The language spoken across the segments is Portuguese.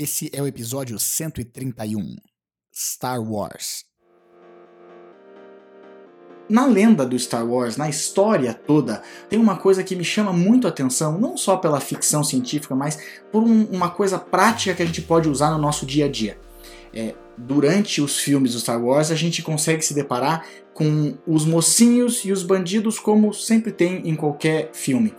Esse é o episódio 131 Star Wars. Na lenda do Star Wars, na história toda, tem uma coisa que me chama muito a atenção, não só pela ficção científica, mas por um, uma coisa prática que a gente pode usar no nosso dia a dia. É, durante os filmes do Star Wars, a gente consegue se deparar com os mocinhos e os bandidos, como sempre tem em qualquer filme.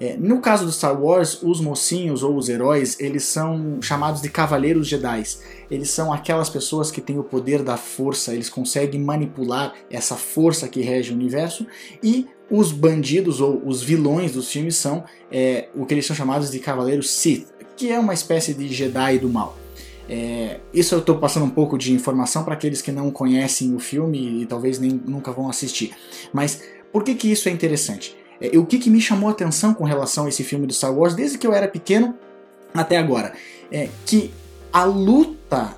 É, no caso do Star Wars, os mocinhos ou os heróis, eles são chamados de cavaleiros Jedi. Eles são aquelas pessoas que têm o poder da força, eles conseguem manipular essa força que rege o universo e os bandidos ou os vilões dos filmes são é, o que eles são chamados de cavaleiros Sith, que é uma espécie de Jedi do mal. É, isso eu estou passando um pouco de informação para aqueles que não conhecem o filme e talvez nem nunca vão assistir. Mas por que, que isso é interessante? É, o que, que me chamou a atenção com relação a esse filme do Star Wars, desde que eu era pequeno até agora, é que a luta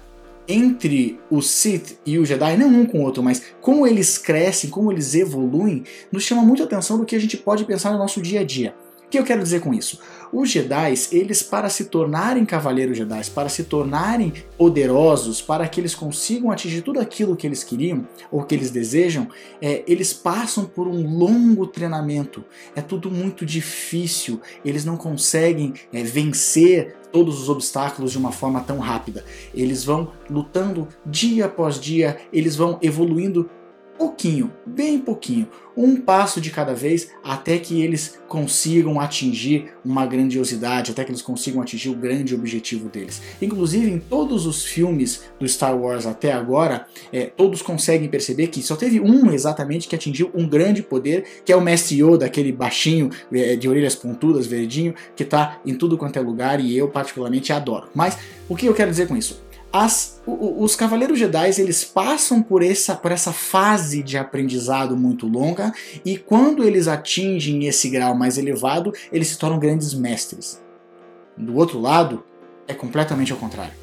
entre o Sith e o Jedi, não um com o outro, mas como eles crescem, como eles evoluem, nos chama muito a atenção do que a gente pode pensar no nosso dia a dia. O que eu quero dizer com isso? Os Jedi, eles para se tornarem cavaleiros Jedi, para se tornarem poderosos, para que eles consigam atingir tudo aquilo que eles queriam ou que eles desejam, é, eles passam por um longo treinamento. É tudo muito difícil. Eles não conseguem é, vencer todos os obstáculos de uma forma tão rápida. Eles vão lutando dia após dia, eles vão evoluindo pouquinho, bem pouquinho, um passo de cada vez até que eles consigam atingir uma grandiosidade, até que eles consigam atingir o grande objetivo deles. Inclusive, em todos os filmes do Star Wars até agora, é, todos conseguem perceber que só teve um exatamente que atingiu um grande poder, que é o Mestre Yoda, aquele baixinho é, de orelhas pontudas, verdinho, que está em tudo quanto é lugar e eu particularmente adoro. Mas o que eu quero dizer com isso? As, os Cavaleiros Jedi eles passam por essa, por essa fase de aprendizado muito longa e quando eles atingem esse grau mais elevado, eles se tornam grandes mestres. Do outro lado, é completamente ao contrário.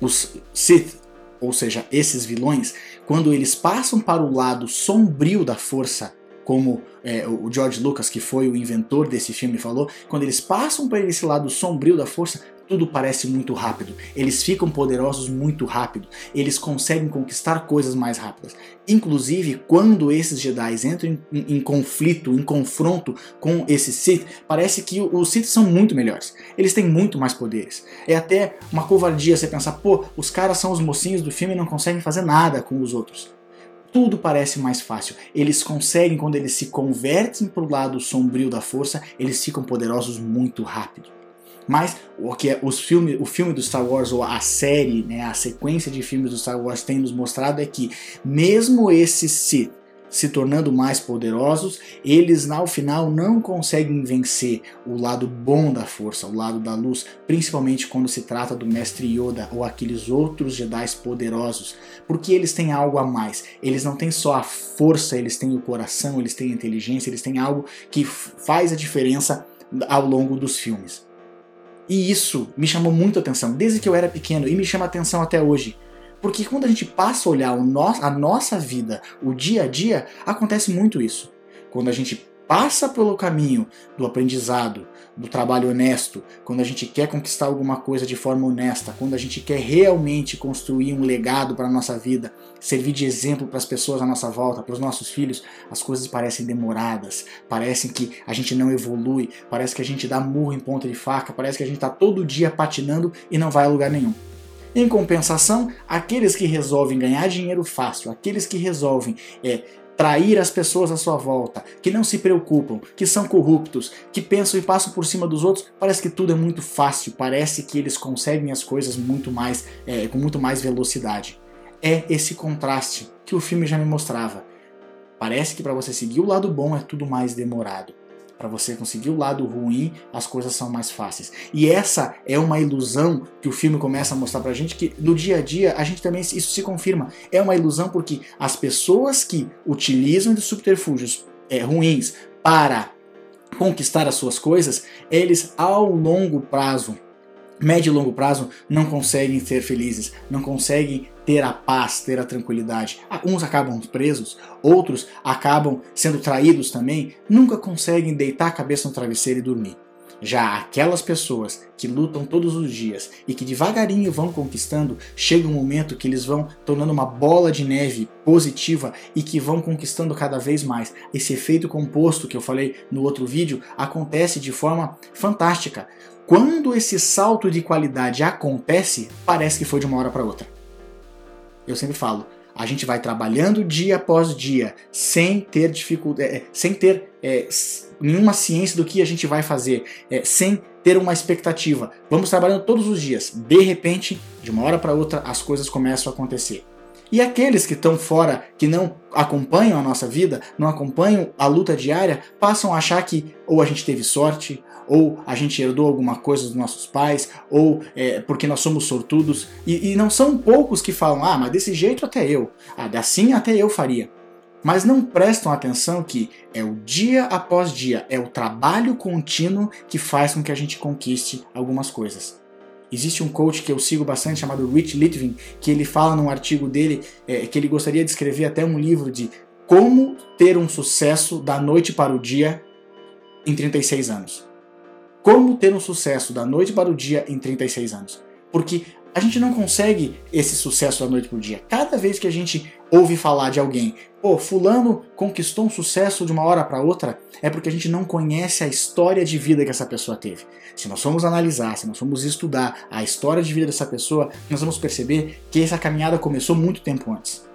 Os Sith, ou seja, esses vilões, quando eles passam para o lado sombrio da força, como é, o George Lucas, que foi o inventor desse filme, falou, quando eles passam para esse lado sombrio da força, tudo parece muito rápido. Eles ficam poderosos muito rápido. Eles conseguem conquistar coisas mais rápidas. Inclusive, quando esses Jedi entram em, em, em conflito, em confronto com esses Sith, parece que os Sith são muito melhores. Eles têm muito mais poderes. É até uma covardia você pensar, pô, os caras são os mocinhos do filme e não conseguem fazer nada com os outros tudo parece mais fácil. Eles conseguem, quando eles se convertem para o lado sombrio da força, eles ficam poderosos muito rápido. Mas o que é os filme, o filme do Star Wars ou a série, né, a sequência de filmes do Star Wars tem nos mostrado é que mesmo esses Sith se tornando mais poderosos, eles ao final não conseguem vencer o lado bom da força, o lado da luz, principalmente quando se trata do Mestre Yoda ou aqueles outros Jedi poderosos, porque eles têm algo a mais. Eles não têm só a força, eles têm o coração, eles têm a inteligência, eles têm algo que faz a diferença ao longo dos filmes. E isso me chamou muito atenção, desde que eu era pequeno, e me chama atenção até hoje. Porque quando a gente passa a olhar no a nossa vida, o dia a dia, acontece muito isso. Quando a gente passa pelo caminho do aprendizado, do trabalho honesto, quando a gente quer conquistar alguma coisa de forma honesta, quando a gente quer realmente construir um legado para a nossa vida, servir de exemplo para as pessoas à nossa volta, para os nossos filhos, as coisas parecem demoradas, parecem que a gente não evolui, parece que a gente dá murro em ponta de faca, parece que a gente está todo dia patinando e não vai a lugar nenhum. Em compensação, aqueles que resolvem ganhar dinheiro fácil, aqueles que resolvem é, trair as pessoas à sua volta, que não se preocupam, que são corruptos, que pensam e passam por cima dos outros, parece que tudo é muito fácil, parece que eles conseguem as coisas muito mais, é, com muito mais velocidade. É esse contraste que o filme já me mostrava. Parece que para você seguir o lado bom é tudo mais demorado para você conseguir o lado ruim, as coisas são mais fáceis. E essa é uma ilusão que o filme começa a mostrar pra gente que no dia a dia a gente também isso se confirma. É uma ilusão porque as pessoas que utilizam de subterfúgios é, ruins para conquistar as suas coisas, eles ao longo prazo médio e longo prazo não conseguem ser felizes, não conseguem ter a paz, ter a tranquilidade. Uns acabam presos, outros acabam sendo traídos também, nunca conseguem deitar a cabeça no travesseiro e dormir. Já aquelas pessoas que lutam todos os dias e que devagarinho vão conquistando, chega um momento que eles vão tornando uma bola de neve positiva e que vão conquistando cada vez mais. Esse efeito composto que eu falei no outro vídeo acontece de forma fantástica. Quando esse salto de qualidade acontece, parece que foi de uma hora para outra. Eu sempre falo, a gente vai trabalhando dia após dia, sem ter dificuldade, é, sem ter é, nenhuma ciência do que a gente vai fazer, é, sem ter uma expectativa. Vamos trabalhando todos os dias. De repente, de uma hora para outra, as coisas começam a acontecer. E aqueles que estão fora, que não acompanham a nossa vida, não acompanham a luta diária, passam a achar que ou a gente teve sorte, ou a gente herdou alguma coisa dos nossos pais, ou é, porque nós somos sortudos. E, e, não são poucos que falam, ah, mas desse jeito até eu, ah, assim até eu faria. Mas não prestam atenção que é o dia após dia, é o trabalho contínuo que faz com que a gente conquiste algumas coisas. Existe um coach que eu sigo bastante chamado Rich Litvin, que ele fala num artigo dele é, que ele gostaria de escrever até um livro de como ter um sucesso da noite para o dia em 36 anos. Como ter um sucesso da noite para o dia em 36 anos. Porque a gente não consegue esse sucesso da noite para o dia. Cada vez que a gente ouve falar de alguém, pô, fulano conquistou um sucesso de uma hora para outra, é porque a gente não conhece a história de vida que essa pessoa teve. Se nós formos analisar, se nós formos estudar a história de vida dessa pessoa, nós vamos perceber que essa caminhada começou muito tempo antes.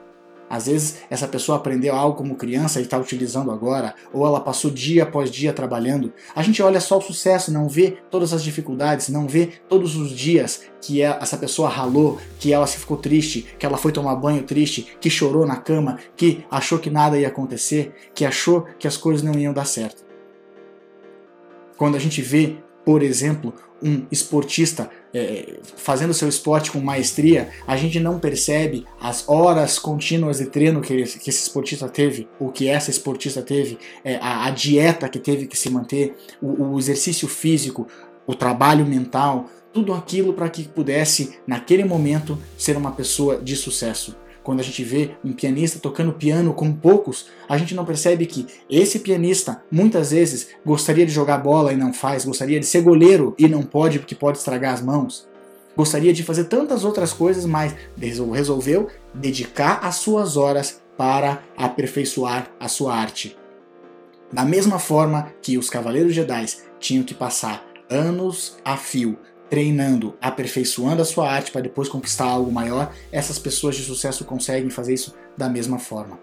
Às vezes essa pessoa aprendeu algo como criança e está utilizando agora, ou ela passou dia após dia trabalhando. A gente olha só o sucesso, não vê todas as dificuldades, não vê todos os dias que é, essa pessoa ralou, que ela se ficou triste, que ela foi tomar banho triste, que chorou na cama, que achou que nada ia acontecer, que achou que as coisas não iam dar certo. Quando a gente vê, por exemplo, um esportista é, fazendo seu esporte com maestria, a gente não percebe as horas contínuas de treino que, ele, que esse esportista teve, o que essa esportista teve, é, a, a, dieta que teve que se manter, o, o exercício físico, o trabalho mental, tudo aquilo para que pudesse, naquele momento, ser uma pessoa de sucesso. Quando a gente vê um pianista tocando piano com poucos, a gente não percebe que esse pianista muitas vezes gostaria de jogar bola e não faz, gostaria de ser goleiro e não pode porque pode estragar as mãos. Gostaria de fazer tantas outras coisas, mas resolveu dedicar as suas horas para aperfeiçoar a sua arte. Da mesma forma que os Cavaleiros Jedi tinham que passar anos a fio treinando, aperfeiçoando a sua arte para depois conquistar algo maior, essas pessoas de sucesso conseguem fazer isso da mesma forma.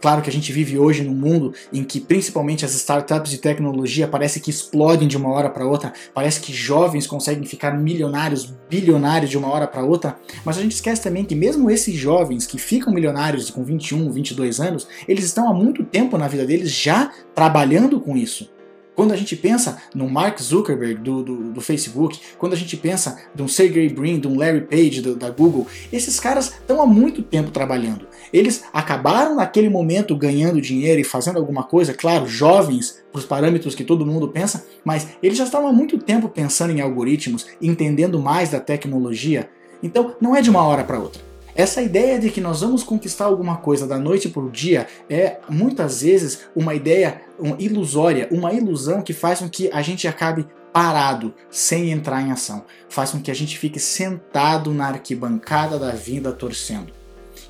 Claro que a gente vive hoje num mundo em que principalmente as startups de tecnologia parece que explodem de uma hora para outra, parece que jovens conseguem ficar milionários, bilionários de uma hora para outra, mas a gente esquece também que mesmo esses jovens que ficam milionários com 21, 22 anos, eles estão há muito tempo na vida deles já trabalhando com isso. Quando a gente pensa no Mark Zuckerberg do, do, do Facebook, quando a gente pensa de um Sergey Brin, de um Larry Page do, da Google, esses caras estão há muito tempo trabalhando. Eles acabaram naquele momento ganhando dinheiro e fazendo alguma coisa, claro, jovens para os parâmetros que todo mundo pensa, mas eles já estavam há muito tempo pensando em algoritmos, entendendo mais da tecnologia. Então não é de uma hora para outra. Essa ideia de que nós vamos conquistar alguma coisa da noite para o dia é muitas vezes uma ideia ilusória, uma ilusão que faz com que a gente acabe parado, sem entrar em ação. Faz com que a gente fique sentado na arquibancada da vida torcendo.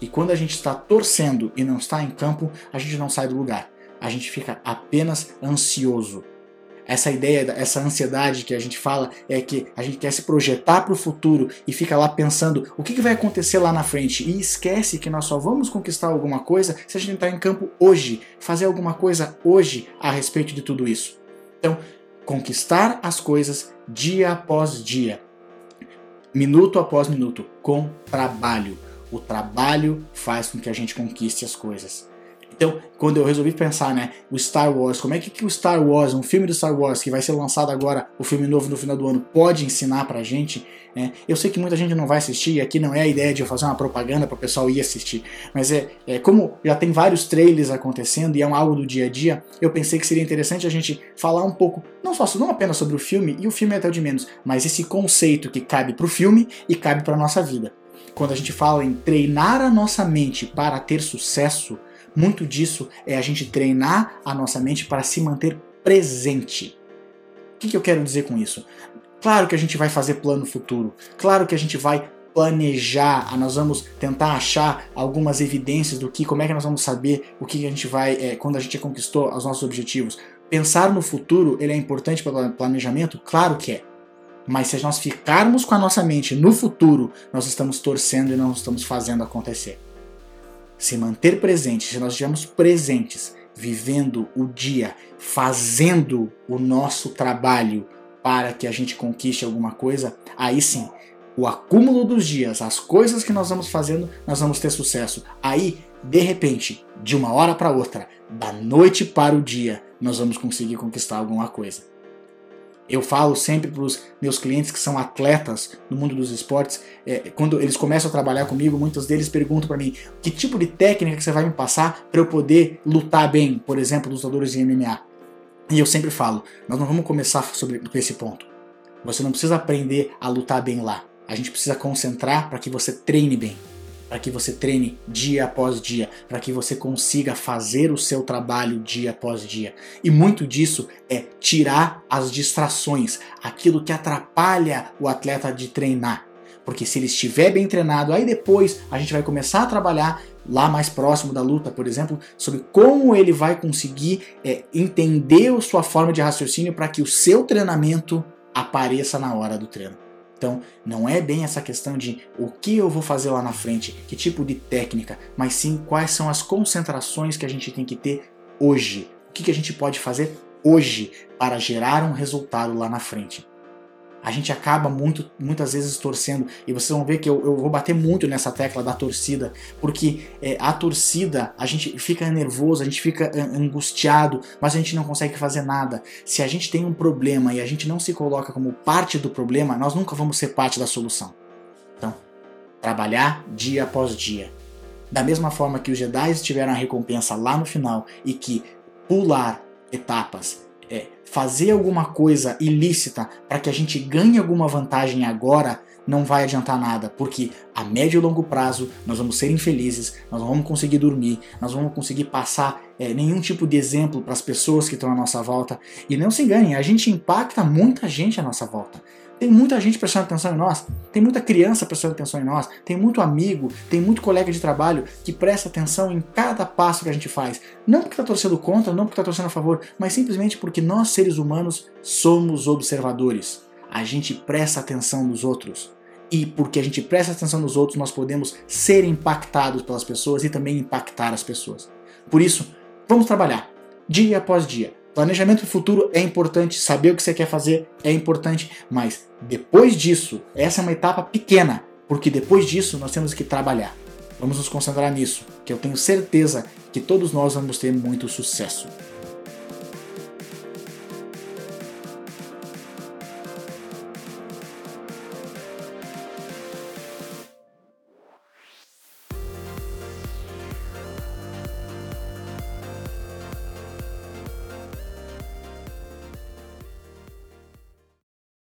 E quando a gente está torcendo e não está em campo, a gente não sai do lugar. A gente fica apenas ansioso, essa ideia, essa ansiedade que a gente fala é que a gente quer se projetar para o futuro e fica lá pensando o que, que, vai acontecer lá na frente e esquece que nós só vamos conquistar alguma coisa se a gente entrar em campo hoje, fazer alguma coisa hoje a respeito de tudo isso. Então, conquistar as coisas dia após dia, minuto após minuto, com trabalho. O trabalho faz com que a gente conquiste as coisas. Então, quando eu resolvi pensar, né, o Star Wars, como é que, que o Star Wars, um filme do Star Wars que vai ser lançado agora, o filme novo no final do ano, pode ensinar pra gente? Né? Eu sei que muita gente não vai assistir, e aqui não é a ideia de eu fazer uma propaganda para o pessoal ir assistir, mas é, é como já tem vários trailers acontecendo e é um algo do dia a dia, eu pensei que seria interessante a gente falar um pouco, não só não apenas sobre o filme, e o filme é até o de menos, mas esse conceito que cabe pro filme e cabe pra nossa vida. Quando a gente fala em treinar a nossa mente para ter sucesso, muito disso é a gente treinar a nossa mente para se manter presente. O que, que eu quero dizer com isso? Claro que a gente vai fazer plano futuro, claro que a gente vai planejar, nós vamos tentar achar algumas evidências do que, como é que nós vamos saber o que a gente vai, é, quando a gente conquistou os nossos objetivos. Pensar no futuro, ele é importante para o planejamento? Claro que é. Mas se nós ficarmos com a nossa mente no futuro, nós estamos torcendo e não estamos fazendo acontecer. Se manter presente, se nós estivermos presentes, vivendo o dia, fazendo o nosso trabalho para que a gente conquiste alguma coisa, aí sim, o acúmulo dos dias, as coisas que nós vamos fazendo, nós vamos ter sucesso. Aí, de repente, de uma hora para outra, da noite para o dia, nós vamos conseguir conquistar alguma coisa. Eu falo sempre para os meus clientes que são atletas no mundo dos esportes, é, quando eles começam a trabalhar comigo, muitos deles perguntam para mim que tipo de técnica que você vai me passar para eu poder lutar bem, por exemplo, lutadores de MMA. E eu sempre falo, nós não vamos começar sobre esse ponto. Você não precisa aprender a lutar bem lá. A gente precisa concentrar para que você treine bem para que você treine dia após dia, para que você consiga fazer o seu trabalho dia após dia. E muito disso é tirar as distrações, aquilo que atrapalha o atleta de treinar. Porque se ele estiver bem treinado, aí depois a gente vai começar a trabalhar lá mais próximo da luta, por exemplo, sobre como ele vai conseguir é, entender sua forma de raciocínio para que o seu treinamento apareça na hora do treino. Então, não é bem essa questão de o que eu vou fazer lá na frente, que tipo de técnica, mas sim quais são as concentrações que a gente tem que ter hoje. O que, que a gente pode fazer hoje para gerar um resultado lá na frente a gente acaba muito, muitas vezes torcendo, e vocês vão ver que eu, eu vou bater muito nessa tecla da torcida, porque é, a torcida, a gente fica nervoso, a gente fica angustiado, mas a gente não consegue fazer nada. Se a gente tem um problema e a gente não se coloca como parte do problema, nós nunca vamos ser parte da solução. Então, trabalhar dia após dia. Da mesma forma que os Jedi tiveram a recompensa lá no final e que pular etapas é, fazer alguma coisa ilícita para que a gente ganhe alguma vantagem agora não vai adiantar nada, porque a médio e longo prazo nós vamos ser infelizes, nós não vamos conseguir dormir, nós não vamos conseguir passar é, nenhum tipo de exemplo para as pessoas que estão à nossa volta. E não se enganem, a gente impacta muita gente à nossa volta. Tem muita gente prestando atenção em nós, tem muita criança prestando atenção em nós, tem muito amigo, tem muito colega de trabalho que presta atenção em cada passo que a gente faz. Não porque está torcendo contra, não porque está torcendo a favor, mas simplesmente porque nós, seres humanos, somos observadores. A gente presta atenção nos outros. E porque a gente presta atenção nos outros, nós podemos ser impactados pelas pessoas e também impactar as pessoas. Por isso, vamos trabalhar dia após dia Planejamento futuro é importante, saber o que você quer fazer é importante, mas depois disso, essa é uma etapa pequena, porque depois disso nós temos que trabalhar. Vamos nos concentrar nisso, que eu tenho certeza que todos nós vamos ter muito sucesso.